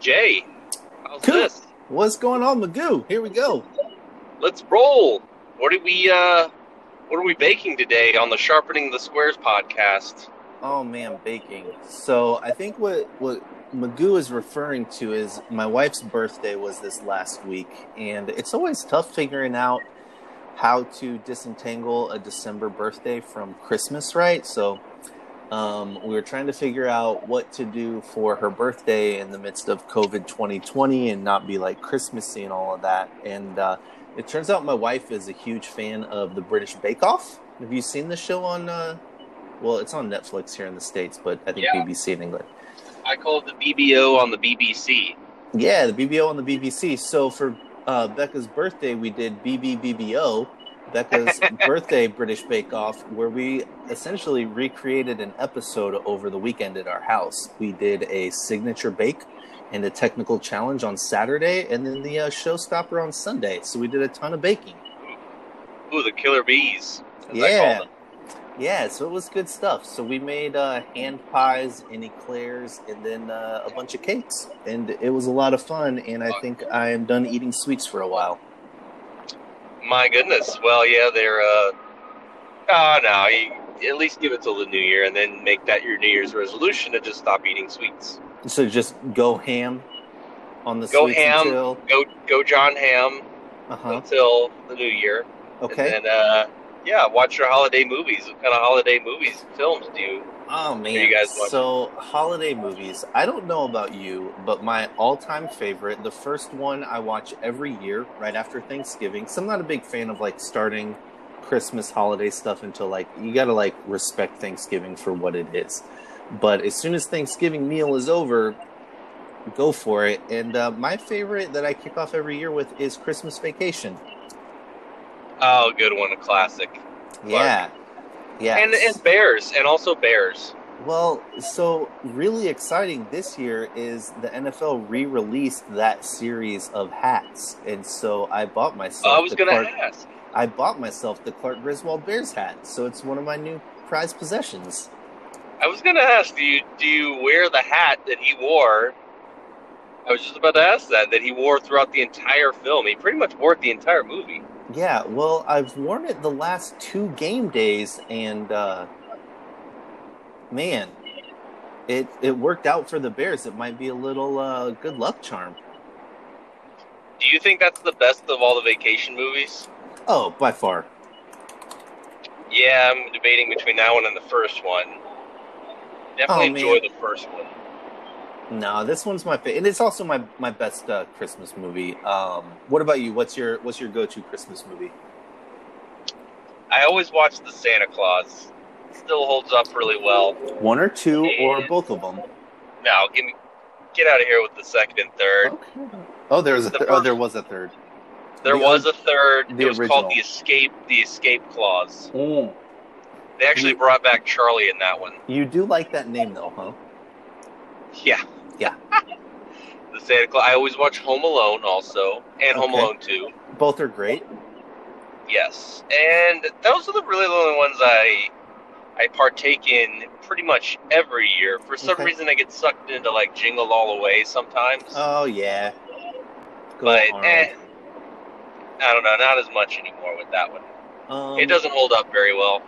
Jay, how's Cool. this? What's going on, Magoo? Here we go. Let's roll. What are we uh what are we baking today on the Sharpening the Squares podcast? Oh man, baking. So I think what what Magoo is referring to is my wife's birthday was this last week, and it's always tough figuring out how to disentangle a December birthday from Christmas, right? So um, we were trying to figure out what to do for her birthday in the midst of COVID 2020 and not be like Christmassy and all of that. And uh, it turns out my wife is a huge fan of the British Bake Off. Have you seen the show on? Uh, well, it's on Netflix here in the states, but I think Yeah. BBC in England. I call it the BBO on the BBC. Yeah, the BBO on the BBC. So for uh, Becca's birthday, we did BBBBO, Becca's birthday British Bake Off, where we essentially recreated an episode over the weekend at our house. We did a signature bake and a technical challenge on Saturday, and then the uh, showstopper on Sunday. So we did a ton of baking. Ooh, the killer bees. Yeah. Yeah, so it was good stuff. So we made uh, hand pies and eclairs and then uh, a bunch of cakes. And it was a lot of fun. And I think I am done eating sweets for a while. My goodness. Well, yeah, they're uh oh no, you, at least give it till the new year and then make that your New Year's resolution to just stop eating sweets. So just go ham on the Go sweets ham. until. Go go Jon Hamm Uh-huh. until the new year. Okay. And then uh yeah, watch your holiday movies. What kind of holiday movies, films do you oh man. you guys watch? So holiday movies. I don't know about you, but my all-time favorite, the first one I watch every year right after Thanksgiving. So I'm not a big fan of like starting Christmas holiday stuff until like you got to like respect Thanksgiving for what it is. But as soon as Thanksgiving meal is over, go for it. And uh, my favorite that I kick off every year with is Christmas Vacation. Oh, good one, a classic. Yeah. Yeah. And and Bears, and also Bears. Well, so really exciting this year is the NFL re-released that series of hats, and so I bought myself. Oh, I was gonna ask. I bought myself the Clark Griswold Bears hat, so it's one of my new prized possessions. I was gonna ask, do you do you wear the hat that he wore? I was just about to ask that that he wore throughout the entire film. He pretty much wore it the entire movie. Yeah, well, I've worn it the last two game days, and uh, man, it it worked out for the Bears. It might be a little uh, good luck charm. Do you think that's the best of all the vacation movies? Oh, by far. Yeah, I'm debating between that one and the first one. Definitely Oh, enjoy the first one. No, this one's my favorite, and it's also my my best uh, Christmas movie. Um, what about you? What's your what's your go to Christmas movie? I always watch the Santa Claus. Still holds up really well. One or two, or both of them? Now, give me get out of here with the second and third. Okay. Oh, there was a The th- oh, there was a third. There The was a third. the it was called the Escape. The Escape Clause. Mm. They actually You- brought back Charlie in that one. You do like that name though, huh? Yeah. Yeah. the Santa Claus. I always watch Home Alone also, and Home Okay. Alone 2. Both are great. Yes. And those are the really the only ones I I partake in pretty much every year. For some Okay. reason I get sucked into like Jingle All the Way sometimes. Oh yeah. Go but eh, I don't know, not as much anymore with that one. um, it doesn't hold up very well.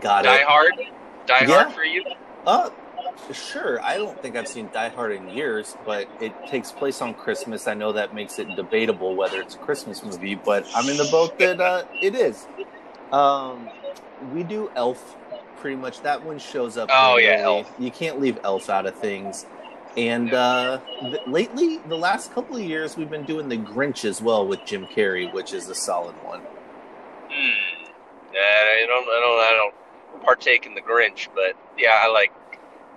got Die it. Die Hard? Die Yeah. Hard for you? Uh, sure. I don't think I've seen Die Hard in years, but it takes place on Christmas. I know that makes it debatable whether it's a Christmas movie, but I'm in the boat that uh, it is. Um, we do Elf pretty much. That one shows up. Oh, yeah. Elf. You can't leave Elf out of things. And uh, th- lately, the last couple of years, we've been doing the Grinch as well with Jim Carrey, which is a solid one. Hmm. Nah, I don't I don't I don't partake in the Grinch, but yeah, I like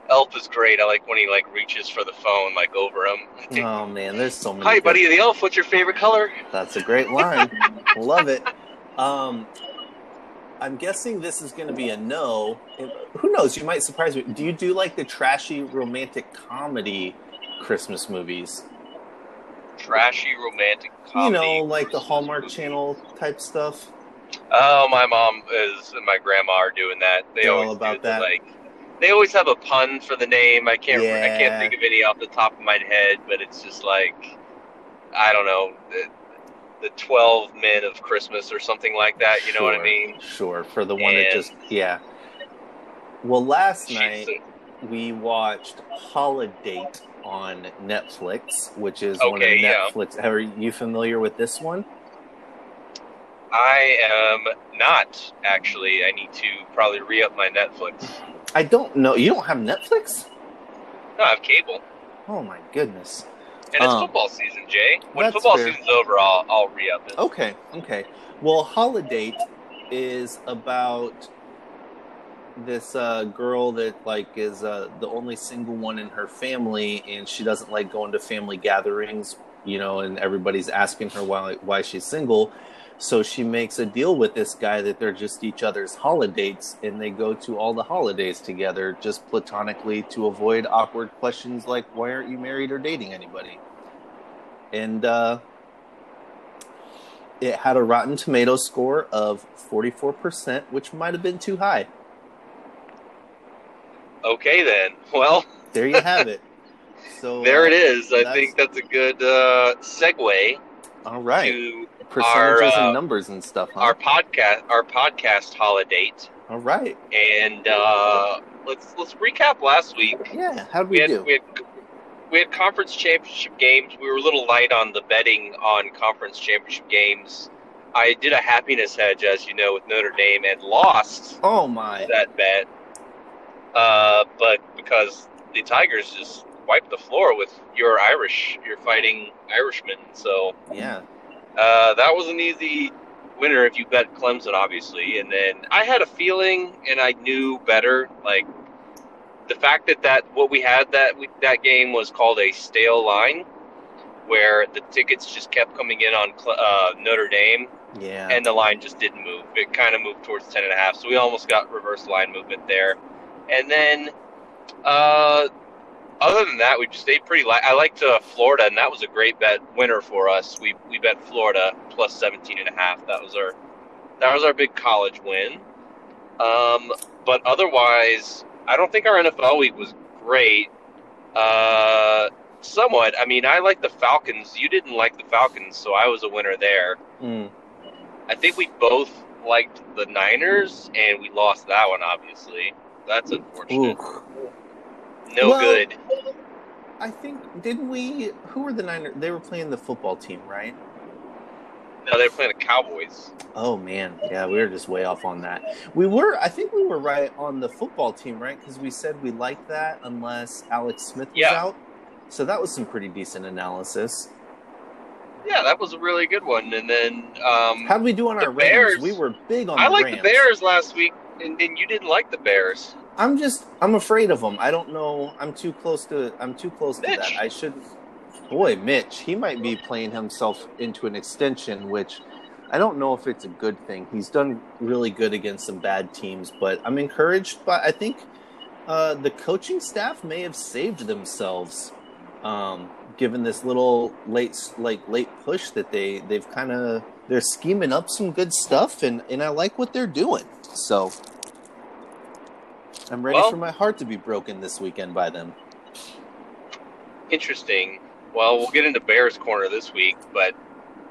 Elf is great. I like when he like reaches for the phone like over him. Oh man, there's so many. Hi, good- buddy the elf. What's your favorite color? That's a great line. Love it. Um, I'm guessing this is going to be a no. Who knows? You might surprise me. Do you do like the trashy romantic comedy Christmas movies? Trashy romantic You know, like the Hallmark movie. Channel type stuff. Oh, my mom is and my grandma are doing that. They They're all about do the, that. like they always have a pun for the name. I can't I can't think of any off the top of my head, but it's just like I don't know the, the twelve men of Christmas or something like that. You know what I mean? Sure, for the one that just yeah. Well, last night a- we watched Holiday on Netflix, which is one of Okay, yeah. Netflix. Are you familiar with this one? I am not actually. I need to probably re up my Netflix. I don't know. You don't have Netflix? No, I have cable, Oh my goodness. and it's Um, football season, Jay. When football fair. season's over, I'll I'll re up it. Okay, okay. Well, Holiday is about this uh, girl that like is uh, the only single one in her family, and she doesn't like going to family gatherings, you know, and everybody's asking her why why she's single. So she makes a deal with this guy that they're just each other's holidays, and they go to all the holidays together, just platonically, to avoid awkward questions like "Why aren't you married or dating anybody?" And uh, it had a Rotten Tomato score of 44%, which might have been too high. Okay, then. Well, There you have it. So there it is. I think that's a good uh, segue All right, to percentages our, uh, and numbers and stuff. Huh? our podcast our podcast holiday. All right, And uh, let's let's recap last week. yeah. How did We we had, do? we had we had conference championship games. We were a little light on the betting on conference championship games. I did a happiness hedge, as you know, with Notre Dame and lost Oh my! that bet. Uh, but because the Tigers just wiped the floor with your Irish, your fighting Irishmen, so Yeah, uh, that was an easy winner if you bet Clemson, obviously. And then I had a feeling, and I knew better. Like the fact that that what we had that we, that game was called a stale line, where the tickets just kept coming in on uh, Notre Dame, yeah. and the line just didn't move. It kind of moved towards ten and a half, so we almost got reverse line movement there. And then, uh, other than that, we stayed pretty. Li- I liked uh, Florida, and that was a great bet winner for us. We we bet Florida plus 17 and a half. That was our that was our big college win. Um, but otherwise, I don't think our NFL week was great. Uh, somewhat. I mean, I like the Falcons. You didn't like the Falcons, so I was a winner there. Mm. I think we both liked the Niners, and we lost that one. Obviously, that's unfortunate. Ooh. No Well- good. I think didn't we? Who were the Niners? They were playing the football team, right? No, they were playing the Cowboys. Oh man, yeah, we were just way off on that. We were, I think, we were right on the football team, right? Because we said we liked that unless Alex Smith was Yeah. out. So that was some pretty decent analysis. Yeah, that was a really good one. And then um, How did we do on our Bears. Rams? We were big on. I liked Rams. the Bears last week, and, and you didn't like the Bears. I'm just, I'm afraid of them. I don't know. I'm too close to. I'm too close to that. I should. Boy, Mitch, he might be playing himself into an extension, which I don't know if it's a good thing. He's done really good against some bad teams, but I'm encouraged. But I think uh, the coaching staff may have saved themselves, um, given this little late, like late push that they they've kind of they're scheming up some good stuff, and and I like what they're doing. So. I'm ready Well- for my heart to be broken this weekend by them. Interesting. Well, we'll get into Bears corner this week, but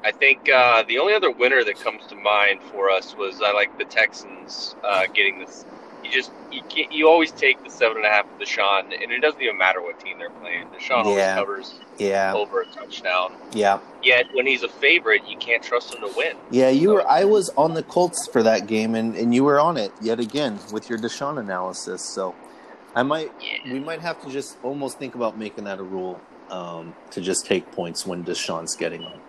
I think uh, the only other winner that comes to mind for us was I like the Texans uh, getting this. You just you can't, you always take the seven and a half of Deshaun, and it doesn't even matter what team they're playing. Deshaun always Yeah. covers Yeah, over a touchdown. yeah, Yet when he's a favorite, you can't trust him to win. yeah. You were. I was on the Colts for that game, and and you were on it yet again with your Deshaun analysis. So, I might. Yeah. We might have to just almost think about making that a rule um, to just take points when Deshaun's getting them.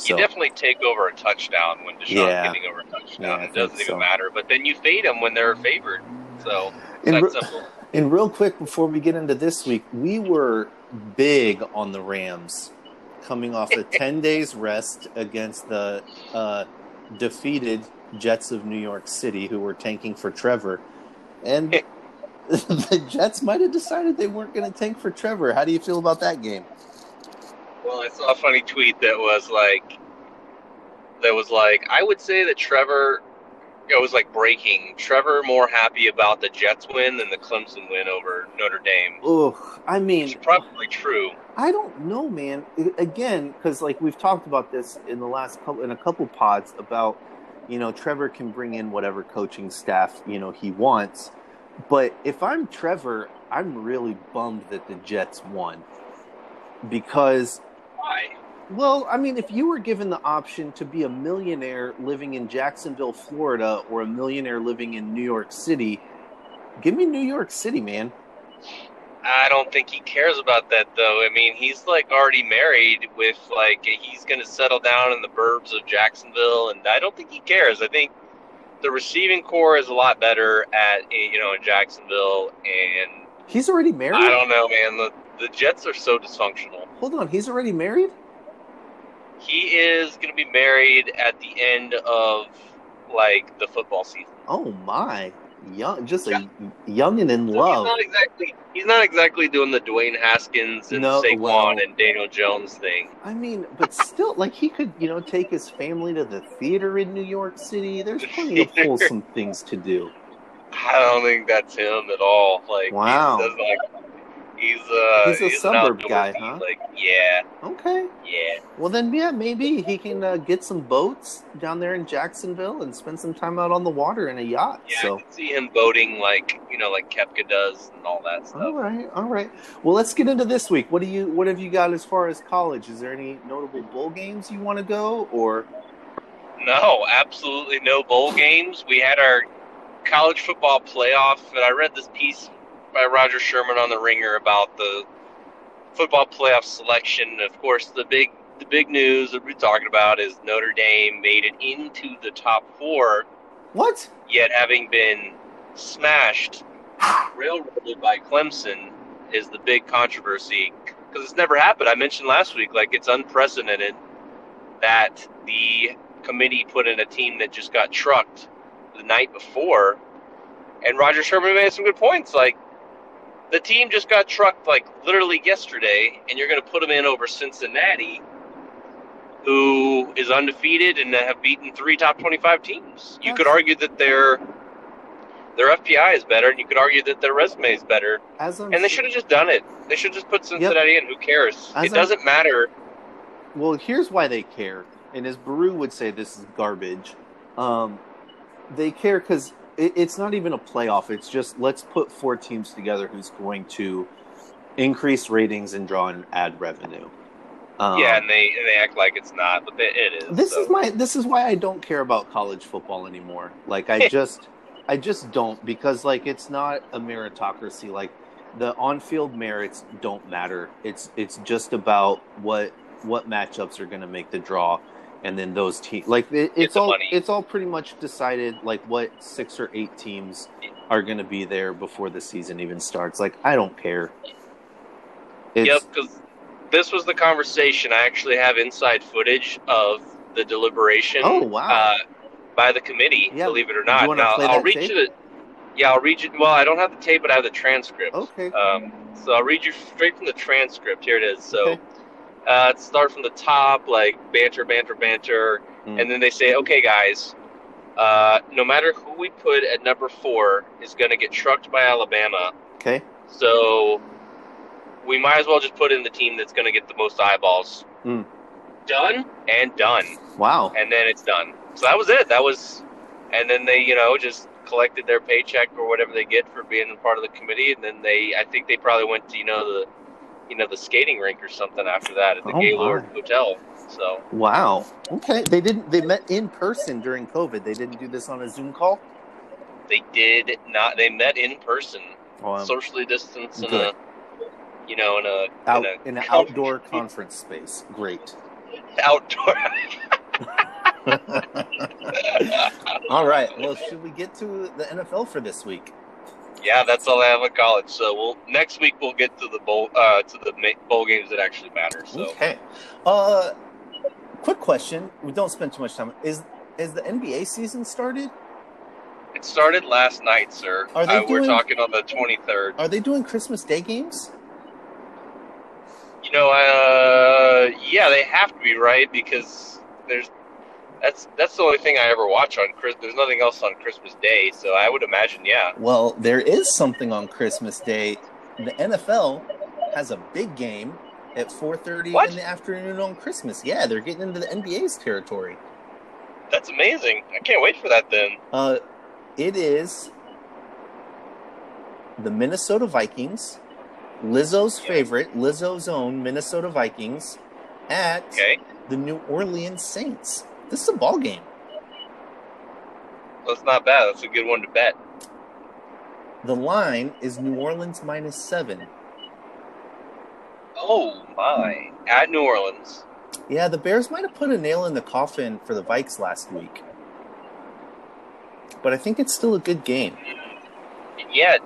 So, You definitely take over a touchdown when Deshaun's Yeah. getting over a touchdown. Yeah, it doesn't even so. matter. But then you fade them when they're favored. So and, that's re- simple. and real quick before we get into this week, we were big on the Rams coming off a ten days rest against the uh, defeated Jets of New York City, who were tanking for Trevor, and the Jets might have decided they weren't going to tank for Trevor. How do you feel about that game? Well, I saw a funny tweet that was like, that was like, I would say that Trevor it was like breaking. Trevor more happy about the Jets win than the Clemson win over Notre Dame. Ugh, I mean, probably true. I don't know, man. Again, because like we've talked about this in the last couple in a couple pods about, you know, Trevor can bring in whatever coaching staff you know he wants, but if I'm Trevor, I'm really bummed that the Jets won because Why? Well, I mean, if you were given the option to be a millionaire living in Jacksonville, Florida, or a millionaire living in New York City, give me New York City, man. I don't think he cares about that though. I mean, he's like already married with like he's going to settle down in the burbs of Jacksonville, and I don't think he cares. I think the receiving corps is a lot better at you know in Jacksonville, and He's already married. I don't know, man. The Jets are so dysfunctional. Hold on, he's already married. He is going to be married at the end of like the football season. Oh my, young, just a young and in So love. He's not exactly he's not exactly doing the Dwayne Haskins and No, Saquon well- and Daniel Jones thing. I mean, but still, like he could, you know, take his family to the theater in New York City. There's plenty of wholesome things to do. I don't think that's him at all. Like Wow. he's, like, he's uh He's a an suburb guy, huh? Like yeah, Okay. yeah. Well, then, yeah, maybe he can uh, get some boats down there in Jacksonville and spend some time out on the water in a yacht. Yeah, so, I can see him boating like you know, like Koepka does and all that stuff. all right, all right. Well, let's get into this week. What do you, what have you got as far as college? Is there any notable bowl games you want to go, or No, absolutely no bowl games. We had our college football playoff, and I read this piece by Rodger Sherman on the Ringer about the football playoff selection. Of course, the big the big news that we're talking about is Notre Dame made it into the top four, what? yet having been smashed, railroaded by Clemson, is the big controversy because it's never happened. I mentioned last week, like it's unprecedented that the committee put in a team that just got trucked the night before. And Rodger Sherman made some good points. Like, the team just got trucked, like, literally yesterday, and you're going to put them in over Cincinnati, who is undefeated and have beaten three top 25 teams. You could argue that their their FPI is better, and you could argue that their resume is better. As I'm And they should have just done it. They should just put Cincinnati in. Who cares? As it I'm- doesn't matter. Well, here's why they care, and as Baru would say, this is garbage. Um, they care because it, it's not even a playoff. It's just let's put four teams together who's going to increase ratings and draw and add revenue. Um, yeah, and they and they act like it's not, but they, it is. this so. is my this is why I don't care about college football anymore. Like I just I just don't because like it's not a meritocracy. Like the on-field merits don't matter. It's it's just about what what matchups are going to make the draw and then those teams like it, it's all money. it's all pretty much decided like what six or eight teams are going to be there before the season even starts. Like I don't care. It's, Yep, because this was the conversation. I actually have inside footage of the deliberation. Oh, wow. Uh, by the committee, Yeah, believe it or not. Now, I'll read tape? you the. Yeah, I'll read you. Well, I don't have the tape, but I have the transcript. Okay. Um, so I'll read you straight from the transcript. Here it is. So Okay. Uh, start from the top, like banter, banter, banter, Mm. and then they say, "Okay, guys, uh, no matter who we put at number four is going to get trucked by Alabama. Okay. So we might as well just put in the team that's going to get the most eyeballs. Mm. Done and done, Wow. and then it's done. So that was it. That was, and then they, you know, just collected their paycheck or whatever they get for being a part of the committee, and then they, I think they probably went to, you know, the, you know, the skating rink or something after that at the Oh, Gaylord my. Hotel. So Wow. Okay. They didn't. They met in person during COVID. They didn't do this on a Zoom call. they did not. They met in person, socially distanced in good. a, you know, in a out in, a in an outdoor conference space. Great. outdoor. All right. Well, should we get to the NFL for this week? Yeah, that's all I have in college. So we'll next week we'll get to the bowl uh, to the bowl games that actually matter. So Okay. Uh, quick question. We don't spend too much time. Is is the NBA season started? it started last night, sir. Are they uh, we're talking on the twenty third. Are they doing Christmas Day games? You know, uh, yeah, they have to be right because there's That's that's the only thing I ever watch on Chris. There's nothing else on Christmas Day, so I would imagine, yeah. Well, there is something on Christmas Day. The NFL has a big game at 4:30 What? in the afternoon on Christmas. Yeah, they're getting into the NBA's territory. That's amazing. I can't wait for that then. Uh, it is the Minnesota Vikings, Lizzo's Yeah. favorite, Lizzo's own Minnesota Vikings, at Okay, the New Orleans Saints. This is a ball game. that's not bad. That's a good one to bet. The line is New Orleans minus seven. Oh my! At New Orleans. Yeah, the Bears might have put a nail in the coffin for the Vikes last week. But I think it's still a good game. Yeah.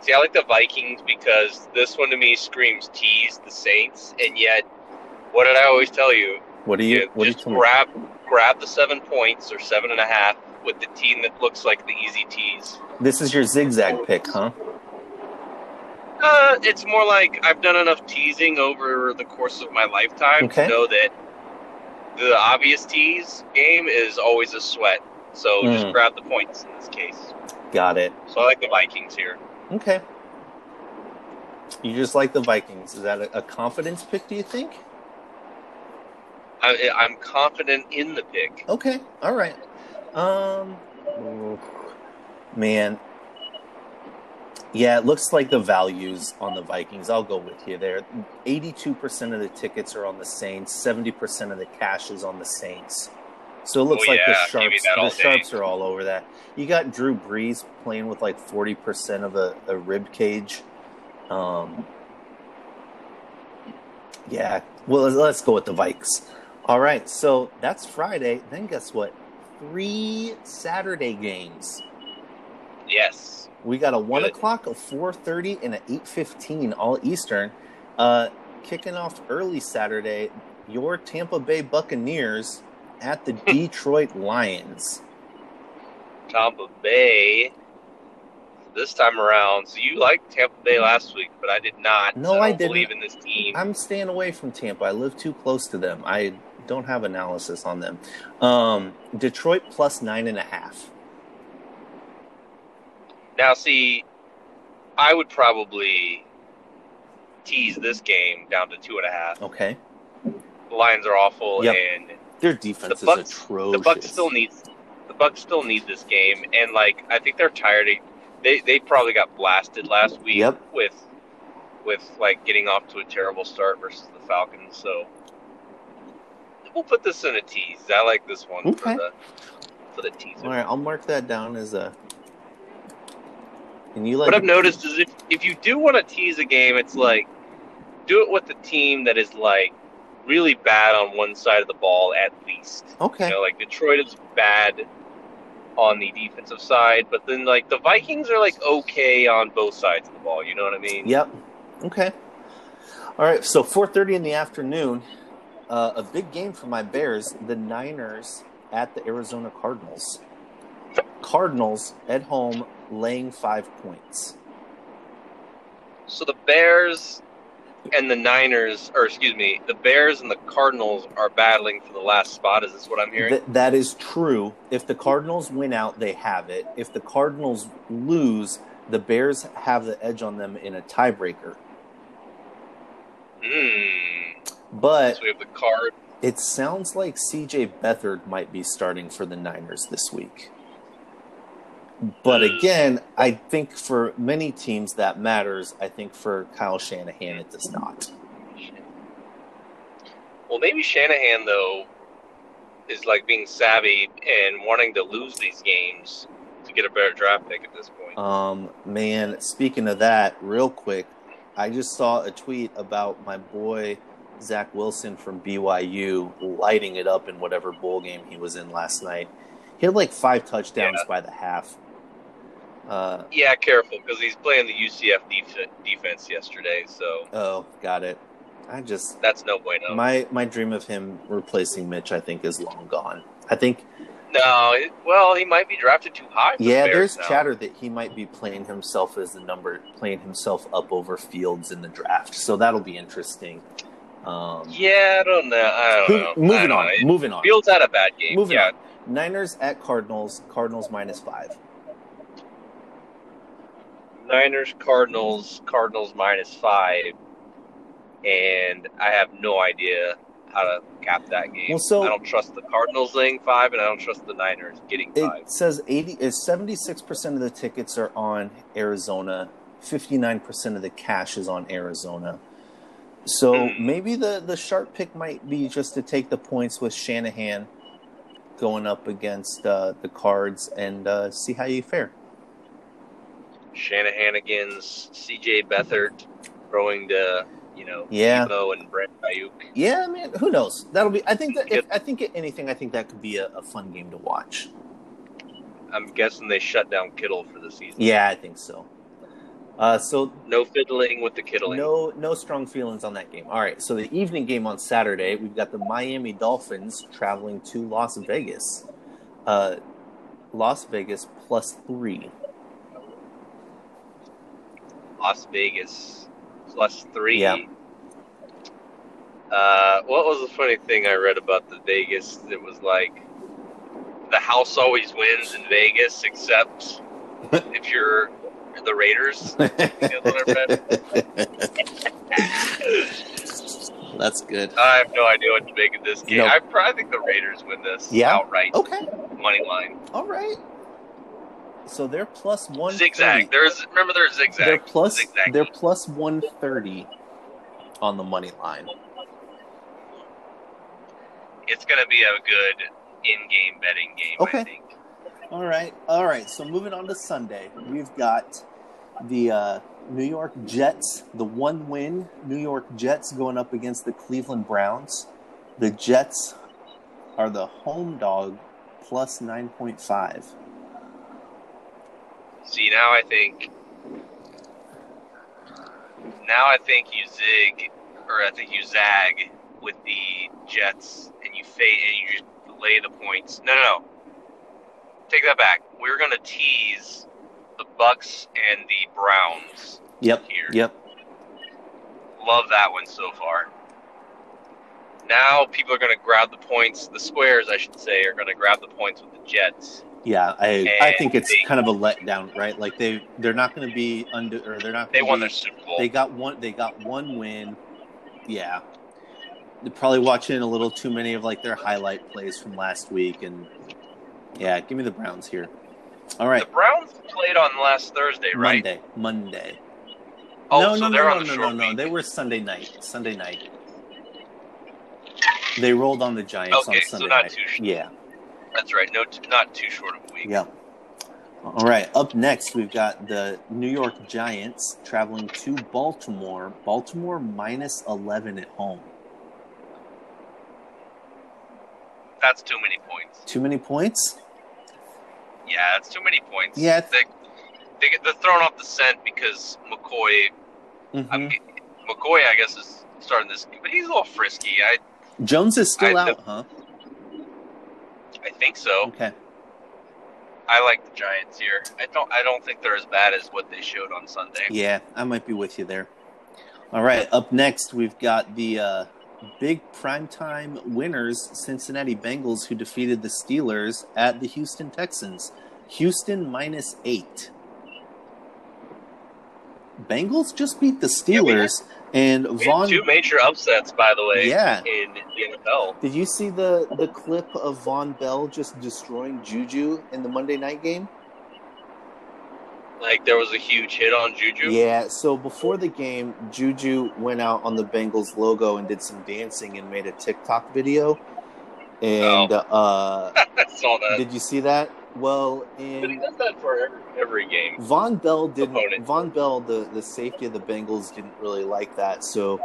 See, I like the Vikings because this one to me screams tease the Saints, and yet, what did I always tell you? What do you what just grab grab the seven points or seven and a half with the team that looks like the easy tease. This is your zigzag pick, huh? Uh, it's more like I've done enough teasing over the course of my lifetime Okay. to know that the obvious tease game is always a sweat. So Mm. just grab the points in this case. Got it. So I like the Vikings here. Okay. You just like the Vikings. Is that a, a confidence pick, do you think? I, I'm confident in the pick. Okay. All right. Um man. Yeah, it looks like the values on the Vikings. I'll go with you there. 82% of the tickets are on the Saints, 70% of the cash is on the Saints. So it looks Oh, like yeah, the Sharps the day. Sharps are all over that. You got Drew Brees playing with like 40% of a, a rib cage. Um Yeah. Well, let's- let's go with the Vikes. All right, so that's Friday. Then guess what? Three Saturday games. Yes. We got a one Good. o'clock, a four thirty, and a eight fifteen, all Eastern. Uh, kicking off early Saturday, your Tampa Bay Buccaneers at the Detroit Lions. Tampa Bay this time around. So you liked Tampa Bay last week, but I did not. No, I, I didn't. believe in this team. I'm staying away from Tampa. I live too close to them. I don't have analysis on them. Um, Detroit plus nine and a half. Now, see, I would probably tease this game down to two and a half. Okay, The Lions are awful, Yep. and their defense The Bucs- is atrocious. the Bucs still need the Bucs still need this game. And like, I think they're tired. Of, they they probably got blasted last week Yep. with with like getting off to a terrible start versus the Falcons. So we'll put this in a tease. I like this one Okay. for the for the teaser. All right, I'll mark that down as a. And you like what I've noticed is if if you do want to tease a game, it's like do it with the team that is like really bad on one side of the ball at least. Okay. You know, like Detroit is bad on the defensive side, but then like the Vikings are like okay on both sides of the ball. You know what I mean? Yep. Okay. All right. So 4:30 in the afternoon, uh, a big game for my Bears. The Niners at the Arizona Cardinals. Cardinals at home, laying five points. So the Bears and the Niners, or excuse me, the Bears and the Cardinals are battling for the last spot. Is this what I'm hearing? Th- that is true. If the Cardinals win out, they have it. If the Cardinals lose, the Bears have the edge on them in a tiebreaker. Hmm. But So we have the card. It sounds like CJ Beathard might be starting for the Niners this week. But Mm. again, I think for many teams that matters. I think for Kyle Shanahan, it does not. Well, maybe Shanahan though is like being savvy and wanting to lose these games to get a better draft pick at this point. Um, man, speaking of that, real quick, I just saw a tweet about my boy Zach Wilson from BYU lighting it up in whatever bowl game he was in last night. He had like five touchdowns Yeah. by the half. Uh, Yeah, careful because he's playing the UCF def- defense yesterday, so oh, got it. I just that's no bueno. My my dream of him replacing Mitch, I think, is long gone. I think, no, it, well, he might be drafted too high. For yeah, the there's now. chatter that he might be playing himself as the number, playing himself up over Fields in the draft. So that'll be interesting. Um, Yeah, I don't know. I don't who- know. Moving don't on. know. Moving on. Fields had a bad game. Moving yeah, on. Niners at Cardinals. Cardinals minus five. Niners, Cardinals, Cardinals minus five, and I have no idea how to cap that game. Well, so- I don't trust the Cardinals laying five, and I don't trust the Niners getting five. It says eighty is seventy six percent of the tickets are on Arizona. Fifty nine percent of the cash is on Arizona. So Hmm. maybe the the sharp pick might be just to take the points with Shanahan going up against uh, the Cards and uh, see how you fare. Shanahanigans, C.J. Beathard throwing to you know Yeah. Deebo and Brent Aiyuk. Yeah, I mean, who knows? That'll be. I think that if I think anything, I think that could be a, a fun game to watch. I'm guessing they shut down Kittle for the season. Yeah, I think so. Uh, so No fiddling with the Kittling. No, no strong feelings on that game. All right, so the evening game on Saturday, we've got the Miami Dolphins traveling to Las Vegas. Uh, Las Vegas plus three. Las Vegas plus three. Yeah. Uh, what was the funny thing I read about the Vegas? It was like the house always wins in Vegas, except if you're the Raiders. That's what I That's good. I have no idea what to make of this game. No. I probably think the Raiders win this Yeah? outright. Okay, Money line. all right. So they're plus one. Zigzag. There's remember there's zigzag. They're plus. Zigzag. They're plus one thirty on the money line. It's gonna be a good in-game betting game. Okay. All right, all right. So moving on to Sunday, we've got the uh, New York Jets, the one-win New York Jets going up against the Cleveland Browns. The Jets are the home dog, plus nine point five. See, now I think. Now I think you zig, or I think you zag with the Jets, and you fade, and you just lay the points. No, no, no. Take that back. We're gonna tease the Bucs and the Browns. Yep. Here. Yep. Love that one so far. Now people are gonna grab the points. The squares, I should say, are gonna grab the points with the Jets. Yeah, I I think it's they- kind of a letdown, right? Like they they're not going to be under or they're not. They won be, their Super Bowl. They got one. They got one win. Yeah, they're probably watching a little too many of like their highlight plays from last week, and yeah, give me the Browns here. All right, the Browns played on last Thursday, right? Monday, Monday. Oh, no, so no, they're no, on no, the no, no, no. They were Sunday night. Sunday night. They rolled on the Giants Okay, on so Sunday not night. too sh- yeah. That's right. No, not too short of a week. Yeah. All right. Up next, we've got the New York Giants traveling to Baltimore. Baltimore minus 11 at home. That's too many points. Too many points? Yeah, it's too many points. Yeah. They, they get, they're thrown off the scent because McCoy. Mhm. I'm, McCoy, I guess, is starting this, but he's a little frisky. I Jones is still I- out, huh? I think so. Okay. I like the Giants here. I don't. I don't think they're as bad as what they showed on Sunday. Yeah, I might be with you there. All right. Up next, we've got the uh, big primetime winners, Cincinnati Bengals, who defeated the Steelers at the Houston Texans. Houston minus eight. Bengals just beat the Yeah, Steelers, and We Vaughn. two major upsets, by the way. Yeah. In the NFL. Did you see the the clip of Vonn Bell just destroying Juju in the Monday night game? Like there was a huge hit on Juju. Yeah, so before the game, Juju went out on the Bengals logo and did some dancing and made a TikTok video. And uh, I saw that. did you see that? Well, But he in does that for every, every game. Vonn Bell didn't. Opponent. Vonn Bell, the the safety of the Bengals, didn't really like that. So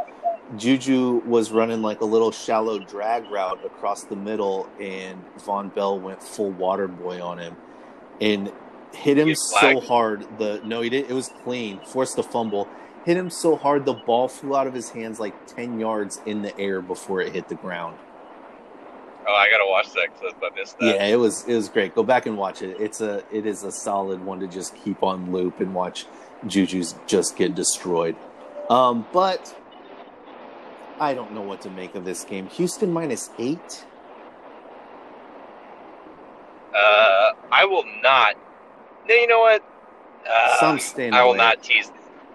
Juju was running like a little shallow drag route across the middle, and Vonn Bell went full water boy on him, and hit him so hard. The no, he didn't. It was clean. Forced a fumble. Hit him so hard the ball flew out of his hands like ten yards in the air before it hit the ground. Oh, I gotta watch that clip. I missed that. Yeah, it was it was great. Go back and watch it. It's a it is a solid one to just keep on loop and watch Juju's just get destroyed. Um, but I don't know what to make of this game. Houston minus eight. Uh, I will not. No, you know what? Uh, Some staying I will away. not tease.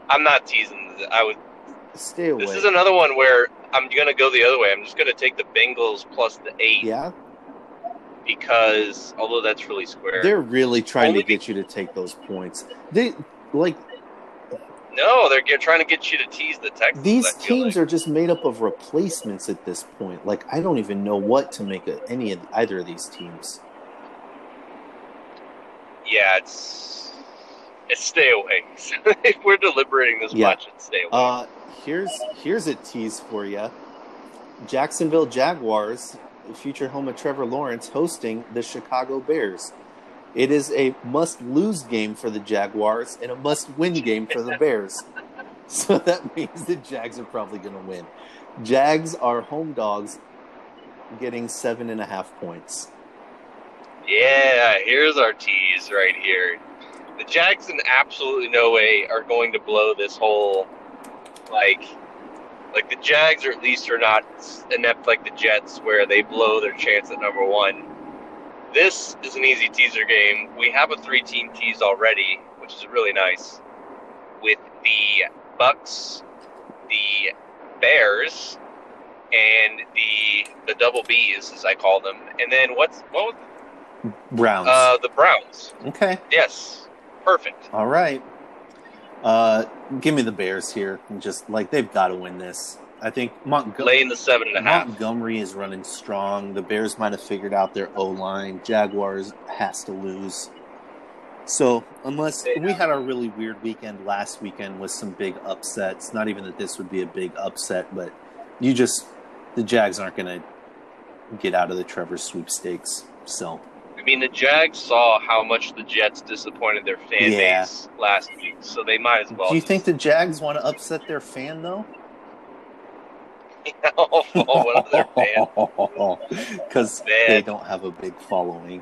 I'm not teasing. I would. Stay away. This is another one where I'm gonna go the other way. I'm just gonna take the Bengals plus the eight yeah, because although that's really square. they're really trying Only to get you to take those points. They like no, they're get, trying to get you to tease the Texans. these teams like. are just made up of replacements at this point. Like I don't even know what to make of any of either of these teams. Yeah, it's it's stay away. if we're deliberating this Yeah. much, it's stay away. Uh, here's here's a tease for you. Jacksonville Jaguars, future home of Trevor Lawrence, hosting the Chicago Bears. It is a must-lose game for the Jaguars and a must-win game for the Bears. So that means the Jags are probably going to win. Jags are home dogs, getting seven and a half points. Yeah, here's our tease right here. The Jags, in absolutely no way, are going to blow this whole like, like the Jags, or at least are not inept like the Jets, where they blow their chance at number one. This is an easy teaser game. We have a three-team tease already, which is really nice, with the Bucs, the Bears, and the the double B's, as I call them. And then what's what was Browns. uh, the Browns. okay. Yes, perfect. All right. Uh, give me the Bears here. And Just like they've got to win this. I think Montgomery Laying the seven and a half. Montgomery is running strong. The Bears might have figured out their O line. Jaguars has to lose. So unless we had a really weird weekend last weekend with some big upsets, not even that this would be a big upset, but you just the Jags aren't going to get out of the Trevor sweepstakes. So mean, the Jags saw how much the Jets disappointed their fan Yeah. base last week, so they might as well. do you think the Jags want to upset their fan though? oh, one of their fans? Because they don't have a big following.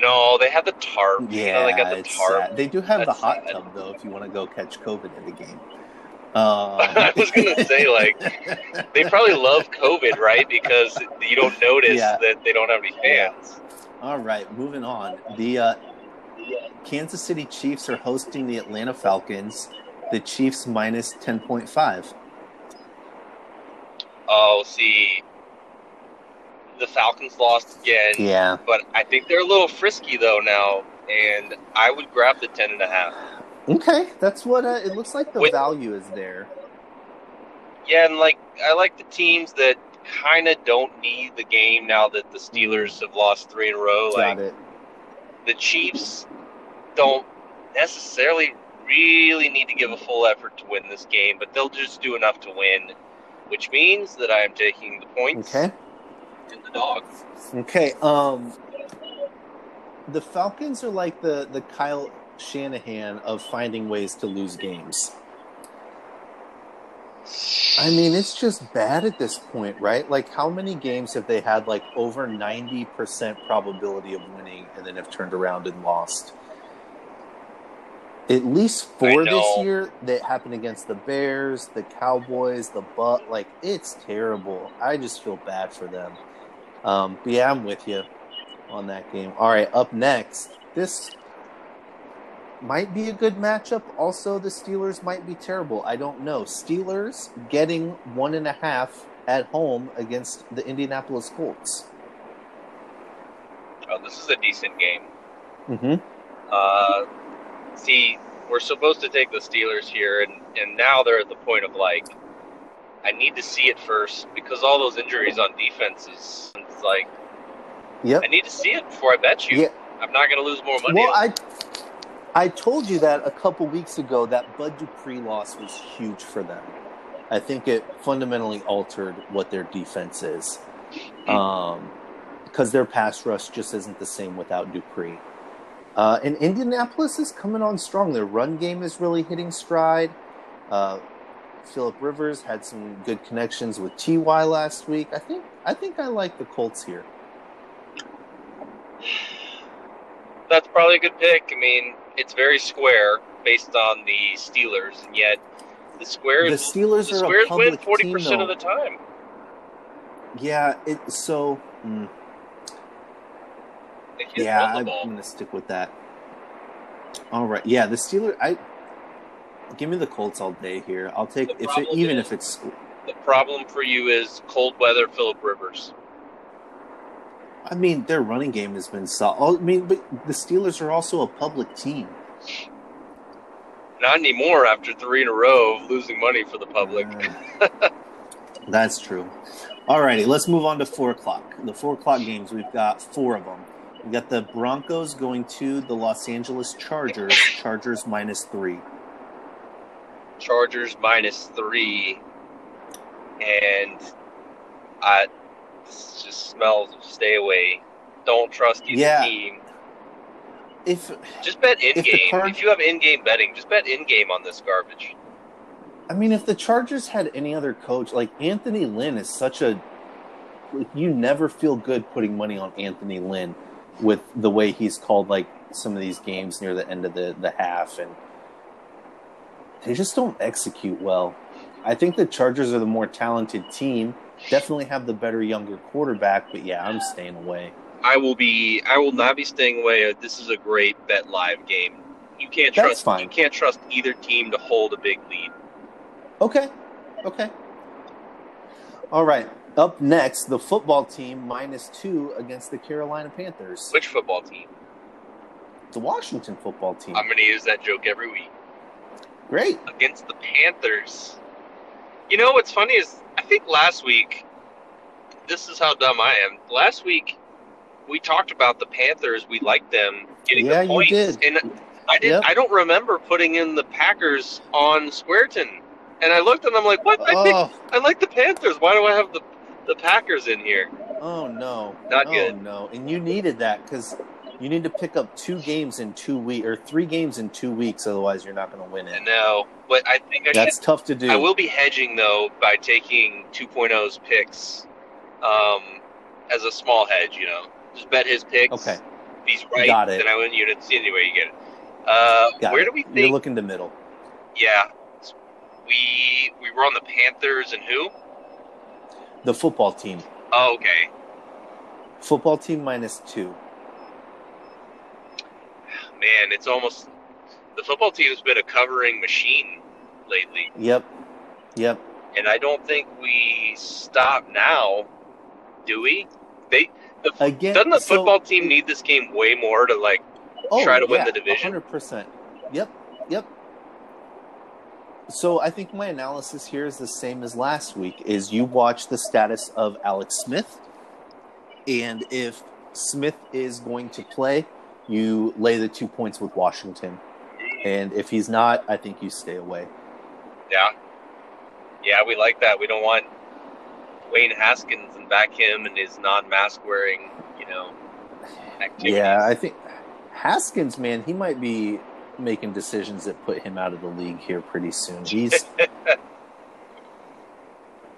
No, they have the tarp. Yeah, they got the tarp. sad. They do have the hot sad. tub though, if you want to go catch COVID at the game. Um, I was gonna say, like, They probably love COVID, right? Because you don't notice Yeah. that they don't have any fans. All right, moving on. The uh, Kansas City Chiefs are hosting the Atlanta Falcons. The Chiefs minus ten point five. Oh, see, the Falcons lost again. Yeah. but I think they're a little frisky though now, and I would grab the ten and a half. Okay, that's what uh, it looks like. The With- value is there. Yeah, and like I like the teams that kind of don't need the game now that the Steelers have lost three in a row. Like Got it. the Chiefs don't necessarily really need to give a full effort to win this game, but they'll just do enough to win, which means that I am taking the points Okay. and the dogs. Okay. Um, the Falcons are like the the Kyle Shanahan of finding ways to lose games. I mean, it's just bad at this point, right? Like, how many games have they had like over ninety percent probability of winning and then have turned around and lost? At least four this year that happened against the Bears, the Cowboys, the Butt. Like, it's terrible. I just feel bad for them. Um, but yeah, I'm with you on that game. All right, up next, this might be a good matchup. Also, the Steelers might be terrible. I don't know. Steelers getting one and a half at home against the Indianapolis Colts. Oh, this is a decent game. Mm-hmm. Uh, see, we're supposed to take the Steelers here, and, and now they're at the point of like, I need to see it first because all those injuries on defense is it's like, Yep. I need to see it before I bet you. Yeah. I'm not going to lose more money. Well, I I told you that a couple weeks ago that Bud Dupree loss was huge for them. I think it fundamentally altered what their defense is. Um, because their pass rush just isn't the same without Dupree. Uh, and Indianapolis is coming on strong. Their run game is really hitting stride. Uh, Philip Rivers had some good connections with Ty last week. I think I think I like the Colts here. That's probably a good pick. I mean, it's very square based on the Steelers, and yet The squares. The Steelers the are squares a win forty percent of the time. Yeah, it so. mm, yeah, I'm gonna stick with that. All right. Yeah, the Steelers. I give me the Colts all day here. I'll take The if it, even is- if it's. The problem for you is cold weather. Philip Rivers. I mean, their running game has been solid. I mean, but the Steelers are also a public team. Not anymore after three in a row of losing money for the public. Uh, that's true. All righty, let's move on to four o'clock. The four o'clock games, we've got four of them. We've got the Broncos going to the Los Angeles Chargers. Chargers minus three. Chargers minus three, and I this just smells of stay away. Don't trust either Yeah. team. If Just bet in game. Card- if you have in game betting, just bet in game on this garbage. I mean, if the Chargers had any other coach, like Anthony Lynn is such a, like, you never feel good putting money on Anthony Lynn with the way he's called like some of these games near the end of the the half, and they just don't execute well. I think the Chargers are the more talented team. Definitely have the better younger quarterback, but yeah, I'm staying away. I will be. I will not be staying away. Uh, this is a great bet live game. You can't That's trust. fine. You can't trust either team to hold a big lead. Okay. Okay. All right. Up next, the football team minus two against the Carolina Panthers. Which football team? The Washington football team. I'm going to use that joke every week. Great. against the Panthers. You know what's funny is I think last week, this is how dumb I am. Last week, we talked about the Panthers. We liked them getting Yeah, the you points, did. and I did. Yep. I don't remember putting in the Packers on Squareton, and I looked and I'm like, what? I think Oh, I like the Panthers. Why do I have the the Packers in here? oh no. Not oh, good. no. And you needed that because you need to pick up two games in two weeks or three games in two weeks. Otherwise, you're not going to win it. No, but I think I should That's tough to do. I will be hedging though by taking 2.0's picks um, as a small hedge. You know, just bet his picks. Okay. If he's right, Got it. then I win units. Anyway, you get it. Uh, Got where it. do we You're looking to middle. yeah, we we were on the Panthers and who? The football team. Oh, okay. Football team minus two. Man, it's almost the football team's been a covering machine lately, Yep. Yep. and I don't think we stop now. Do we? They the, Again, doesn't the so- football team need this game way more to like oh, try to win the division? Hundred percent. Yep. Yep. So I think my analysis here is the same as last week. Is you watch the status of Alex Smith, and if Smith is going to play, you lay the two points with Washington, and if he's not, I think you stay away. Yeah. Yeah, we like that. We don't want Dwayne Haskins and back him and his non-mask wearing, you know, activities. Yeah, I think Haskins, man, he might be making decisions that put him out of the league here pretty soon. He's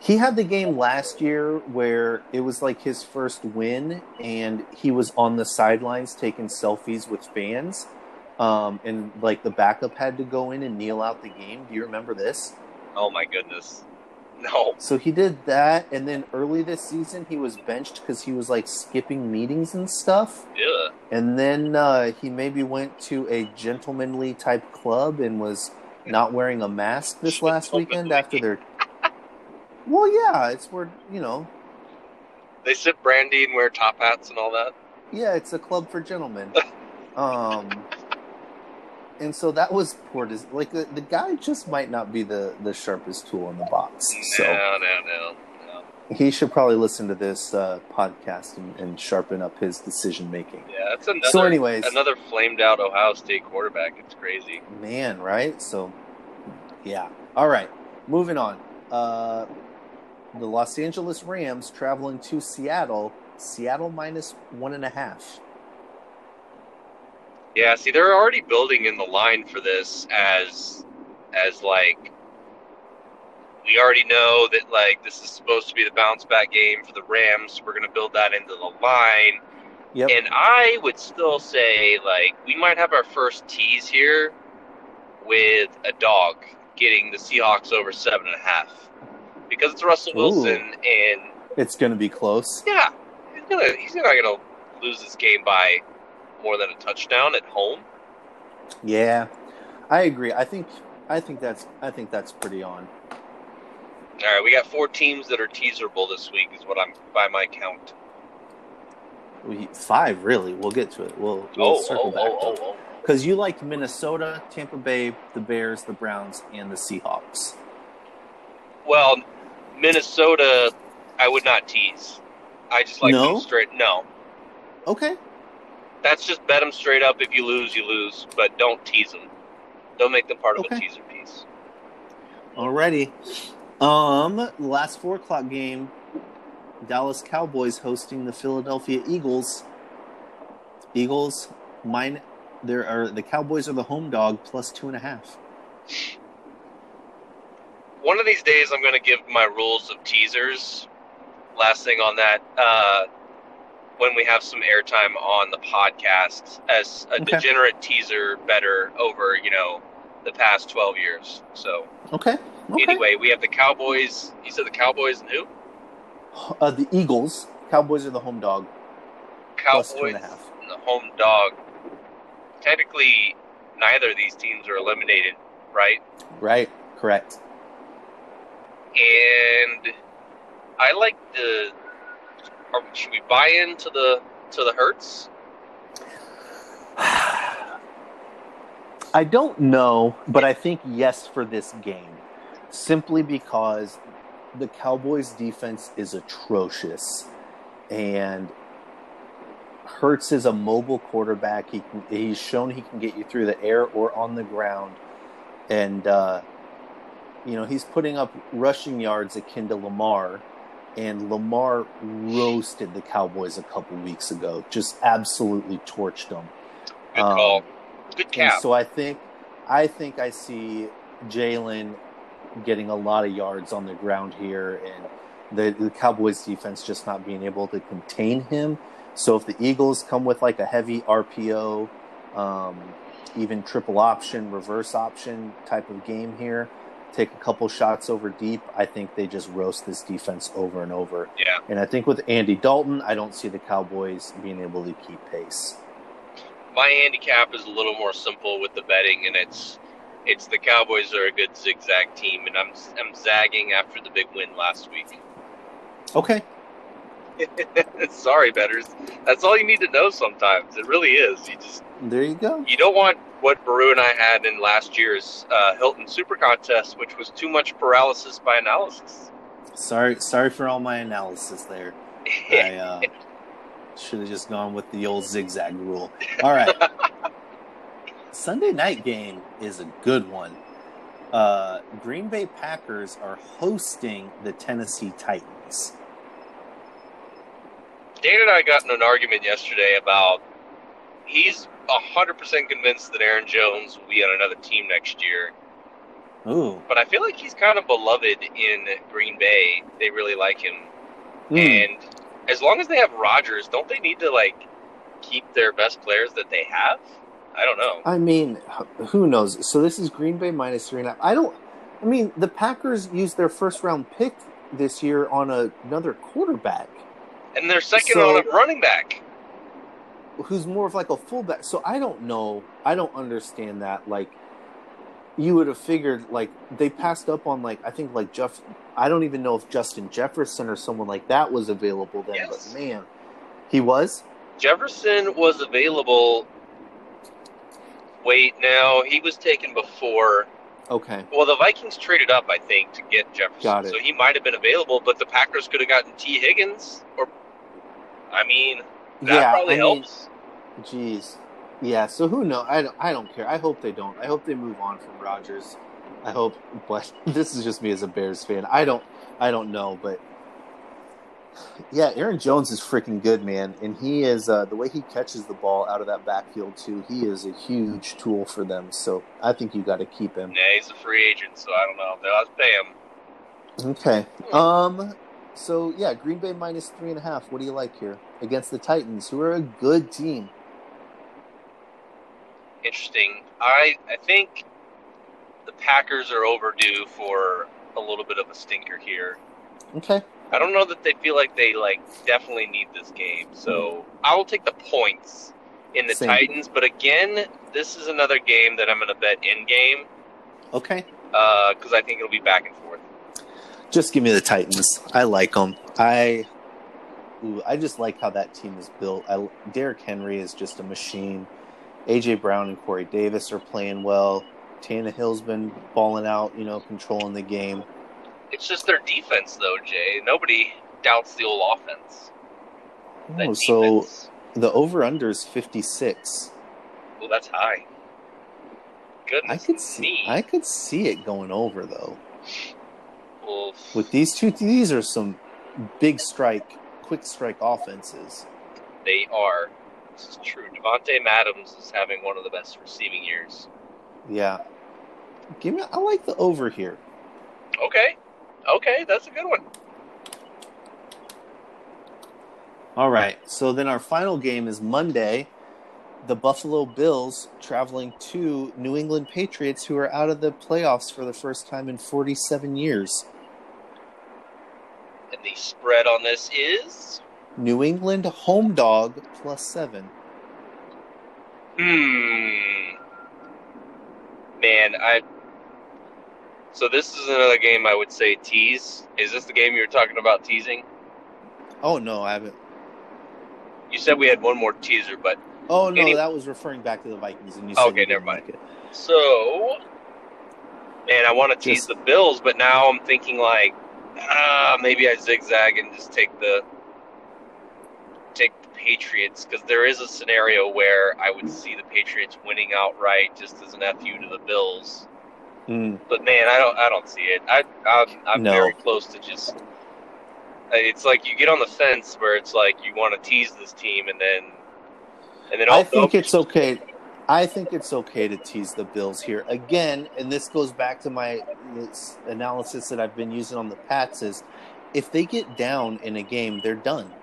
he had the game last year where it was like his first win, and he was on the sidelines taking selfies with fans. Um, and like the backup had to go in and kneel out the game. Do you remember this? oh my goodness. No. So he did that, and then early this season he was benched because he was like skipping meetings and stuff. Yeah. And then uh, he maybe went to a gentlemanly type club and was not wearing a mask this last weekend after their. Well, yeah, it's where you know, They sip brandy and wear top hats and all that. yeah, it's a club for gentlemen. Um, and so that was poor. Des- like the, the guy just might not be the the sharpest tool in the box. So No, no, no, no. he should probably listen to this uh, podcast and, and sharpen up his decision making. Yeah, that's another So, anyways, another flamed out Ohio State quarterback. It's crazy. Man, right? So, yeah. All right. Moving on. Uh, the Los Angeles Rams traveling to Seattle. Seattle minus one and a half. Yeah, see, they're already building in the line for this as as like we already know that like this is supposed to be the bounce back game for the Rams. We're gonna build that into the line. Yep. And I would still say like we might have our first tease here with a dog. getting the Seahawks over seven and a half because it's Russell Ooh. Wilson, and It's going to be close. yeah, he's gonna he's not gonna lose this game by more than a touchdown at home. Yeah, I agree. I think I think that's I think that's pretty on. All right, we got four teams that are teaserable this week, is what I'm by my count. We, five, really. We'll get to it. We'll, we'll Oh, circle oh, back. oh, oh, oh. Because you like Minnesota, Tampa Bay, the Bears, the Browns, and the Seahawks. Well, Minnesota, I would not tease. I just like No? them straight. No, Okay. that's just bet them straight up. If you lose, you lose, but don't tease them. Don't make them part of a teaser piece. Alrighty. Um, last four o'clock game, Dallas Cowboys hosting the Philadelphia Eagles. Eagles, mine. There are the Cowboys are the home dog plus two and a half. One of these days, I'm going to give my rules of teasers. Last thing on that, uh, when we have some airtime on the podcast, as a Okay. degenerate teaser better over, you know, the past 12 years. So, Okay. Okay. anyway, we have the Cowboys. You said the Cowboys and who? Uh, the Eagles. Cowboys are the home dog. Cowboys and a half. and the home dog. Technically, neither of these teams are eliminated, right? Right. Correct. And I like the. Or should we buy into the to the Hurts? I don't know, but I think yes for this game. Simply because the Cowboys defense is atrocious. And Hurts is a mobile quarterback. He can, he's shown he can get you through the air or on the ground. And uh, you know, he's putting up rushing yards akin to Lamar. And Lamar roasted the Cowboys a couple weeks ago. Just absolutely torched them. Good Um, call. Good cap. so I think, I think I see Jalen getting a lot of yards on the ground here, and the, the Cowboys defense just not being able to contain him. So if the Eagles come with like a heavy RPO, um, even triple option, reverse option type of game here, take a couple shots over deep, I think they just roast this defense over and over. yeah. And I think with Andy Dalton, I don't see the Cowboys being able to keep pace. My handicap is a little more simple with the betting, and it's it's the Cowboys are a good zigzag team, and I'm I'm zagging after the big win last week. Okay. Sorry, betters. That's all you need to know. Sometimes it really is. You just There you go. you don't want what Baru and I had in last year's uh, Hilton Super Contest, which was too much paralysis by analysis. Sorry, sorry for all my analysis there. I uh, should have just gone with the old zigzag rule. All right. Sunday night game is a good one. Uh, Green Bay Packers are hosting the Tennessee Titans. Dan and I got in an argument yesterday about he's hundred percent convinced that Aaron Jones will be on another team next year, Ooh. but I feel like he's kind of beloved in Green Bay. They really like him, Hmm. and as long as they have Rodgers, don't they need to like keep their best players that they have? I don't know. I mean, who knows? So this is Green Bay minus three and a half. I don't. I mean, the Packers used their first round pick this year on a, another quarterback. And they're second So- on a running back. who's more of like a fullback. So I don't know. I don't understand that. Like, you would have figured like they passed up on like I think like Jeff. I don't even know if Justin Jefferson or someone like that was available then. Yes. But man, he was. Jefferson was available. Wait, now he was taken before. Okay. Well, the Vikings traded up, I think, to get Jefferson. Got it. So he might have been available, but the Packers could have gotten Tee Higgins. Or, I mean, that yeah. probably I mean, helps. Jeez. Yeah. So who knows? I don't. I don't care. I hope they don't. I hope they move on from Rodgers. I hope. But this is just me as a Bears fan. I don't. I don't know, but. Yeah, Aaron Jones is freaking good, man, and he is uh, the way he catches the ball out of that backfield too. He is a huge tool for them, so I think you got to keep him. Yeah, he's a free agent, so I don't know. They'll have to pay him. Okay. Um. So yeah, Green Bay minus three and a half. What do you like here against the Titans, who are a good team? Interesting. I I think the Packers are overdue for a little bit of a stinker here. Okay. I don't know that they feel like they like definitely need this game, so I will take the points in the Same. Titans. But again, this is another game that I'm going to bet in game Okay. Uh, because I think it'll be back and forth. Just give me the Titans. I like them. I, ooh, I just like how that team is built. I, Derrick Henry is just a machine. AJ Brown and Corey Davis are playing well. Tannehill's been balling out, you know, controlling the game. It's just their defense, though, Jay. Nobody doubts the old offense. Oh, so the over under is 56. well, that's high. Goodness I could see me. I could see it going over though. Well, With these two these are some big strike, quick strike offenses. they are. This is true. Davante Adams is having one of the best receiving years. Yeah. Give me I like the over here. Okay. Okay, that's a good one. All right. So then our final game is Monday. The Buffalo Bills traveling to New England Patriots, who are out of the playoffs for the first time in 47 years. And the spread on this is. New England home dog plus seven. Hmm. Man, I. So this is another game I would say tease. Is this the game you were talking about teasing? Oh no, I haven't. You said we had one more teaser, but Oh no, Any- that was referring back to the Vikings, and you said Okay, never mind. like so. Man, I want to tease Just- the Bills, but now I'm thinking like, ah, maybe I zigzag and just take the take the Patriots because there is a scenario where I would see the Patriots winning outright just as an fu to the Bills. Mm, But man, I don't, I don't see it. I, I'm, I'm No. very close to just. It's like you get on the fence where it's like you want to tease this team, and then, and then I think it's okay. I think it's okay to tease the Bills here again, and this goes back to my this analysis that I've been using on the Pats. Is if they get down in a game, they're done.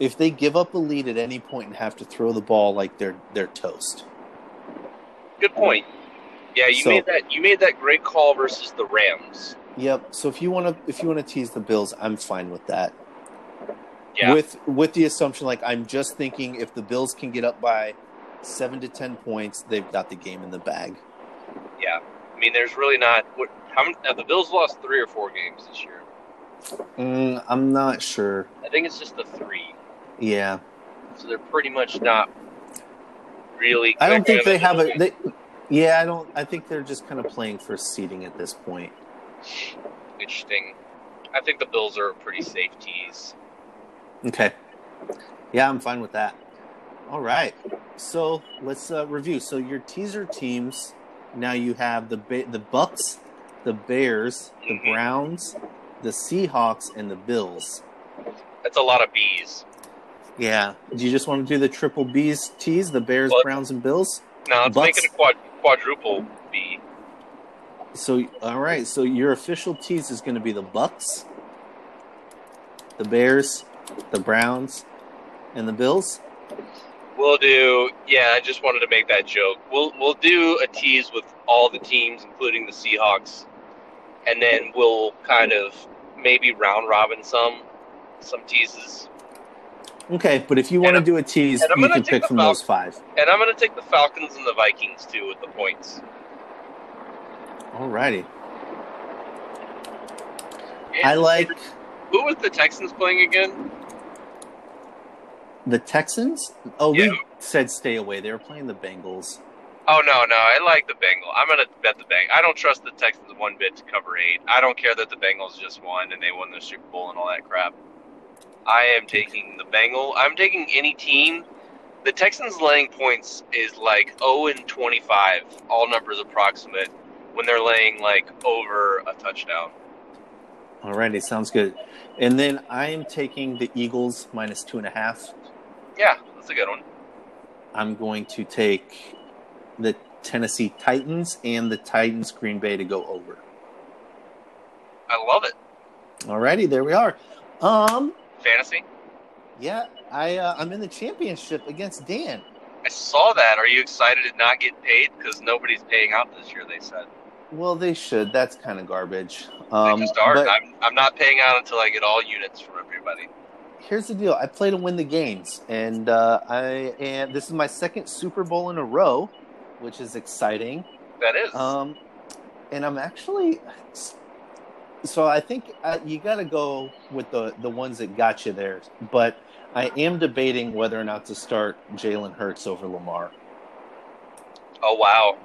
If they give up a lead at any point and have to throw the ball, like they're they're toast. good point. Yeah, you So- made that. You made that great call versus the Rams. Yep. So if you want to if you want to tease the Bills, I'm fine with that. Yeah, With with the assumption, like I'm just thinking, if the Bills can get up by seven to ten points, they've got the game in the bag. yeah. I mean, there's really not. What? How many? Have the Bills lost three or four games this year? Mm, I'm not sure. I think it's just the three. Yeah, So they're pretty much not really. I don't think they're have a. They, yeah, I don't. I think they're just kind of playing for seeding at this point. Interesting. I think the Bills are a pretty safe tease. Okay. Yeah, I'm fine with that. All right. So let's uh, review. So your teaser teams. Now you have the ba- the Bucs, the Bears, the Mhm. Browns, the Seahawks, and the Bills. That's a lot of B's. Yeah. Do you just want to do the triple B's tease? The Bears, Browns, and Bills. No, let's Bucs- make it a quad, quadruple B. So all right. So your official tease is going to be the Bucs, the Bears, the Browns, and the Bills. We'll do. Yeah, I just wanted to make that joke. We'll we'll do a tease with all the teams, including the Seahawks, and then we'll kind of maybe round robin some some teases. Okay, but if you want to do a tease, you can pick from those five. And I'm going to take the Falcons and the Vikings too with the points. Alrighty. I like Who was the Texans playing again? the Texans. Oh, Yeah. we said stay away. They were playing the Bengals. Oh no, no, I like the Bengals. I'm gonna bet the Beng. I don't trust the Texans one bit to cover eight. I don't care that the Bengals just won and they won the Super Bowl and all that crap. I am taking the Bengal. I'm taking any team. The Texans laying points is like 0 and 25, all numbers approximate, when they're laying like over a touchdown. Alrighty, sounds good. And then I am taking the Eagles minus two and a half. Yeah, that's a good one. I'm going to take the Tennessee Titans and the Titans Green Bay to go over. I love it. Alrighty, there we are. Um, Fantasy. yeah, I uh, I'm in the championship against Dan. I saw that. Are you excited to not get paid? Because nobody's paying out this year. They said. Well, they should. That's kind of garbage. They Um, just are. but I'm, I'm not paying out until I get all units from everybody. here's the deal: I play to win the games, and uh, I and this is my second Super Bowl in a row, which is exciting. That is. Um, and I'm actually, so I think uh, you got to go with the the ones that got you there. But I am debating whether or not to start Jalen Hurts over Lamar. oh wow.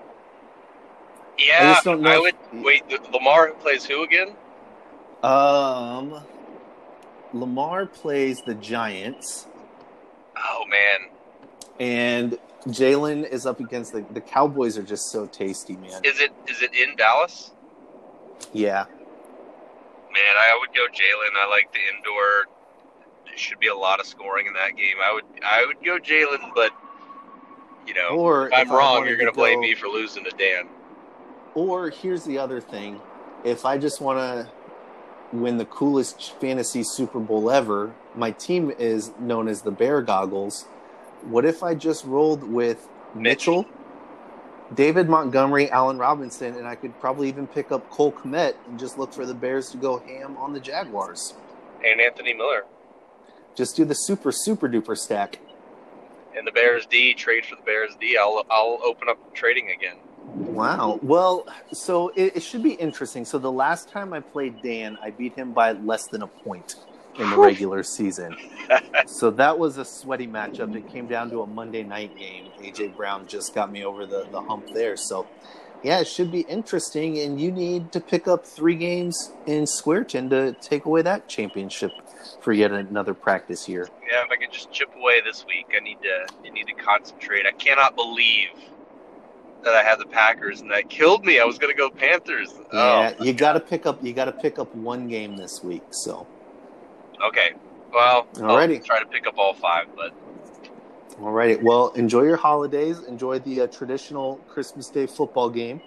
I Yeah, just don't know I if- would wait. Lamar plays who again? Um, Lamar plays the Giants, Oh man, and Jalen is up against the the Cowboys. Are just so tasty, man. is it is it in Dallas? Yeah, Man, I would go Jalen. I like the indoor. There should be a lot of scoring in that game. I would I would go Jalen, but you know, or if I'm if wrong, you're gonna blame go- me for losing to Dan. Or here's the other thing: if I just want to win the coolest fantasy Super Bowl ever, my team is known as the Bear Goggles. What if I just rolled with Mitchell, David Montgomery, Allen Robinson, and I could probably even pick up Cole Kmet and just look for the Bears to go ham on the Jaguars? And Anthony Miller Just do the super super duper stack. and the Bears D trade for the Bears D. I'll I'll open up trading again. Wow. Well, so it, it should be interesting. So the last time I played Dan, I beat him by less than a point in the regular season. so that was a sweaty matchup. It came down to a Monday night game. AJ Brown just got me over the, the hump there. So yeah, it should be interesting. And you need to pick up three games in Squareton to take away that championship for yet another practice year. Yeah, if I could just chip away this week, I need to I need to concentrate. I cannot believe that I had the Packers and that killed me. I was gonna go Panthers. Yeah, Oh, you got to pick up. You got to pick up one game this week. So okay. Well, Alrighty. I'll try to pick up all five, but All righty. Well, enjoy your holidays. Enjoy the uh, traditional Christmas Day football game.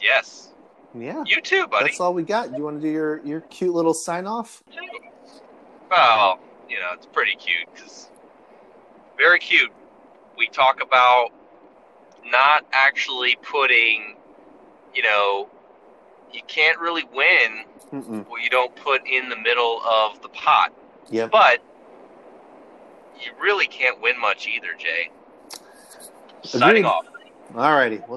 yes, Yeah, you too, buddy. that's all we got. You want to do your, your cute little sign off? Well, you know, it's pretty cute because very cute. We talk about not actually putting, you know, you can't really win Mm-mm. what you don't put in the middle of the pot, Yep. but you really can't win much either, Jay. Signing Agreed. off. All righty. Well,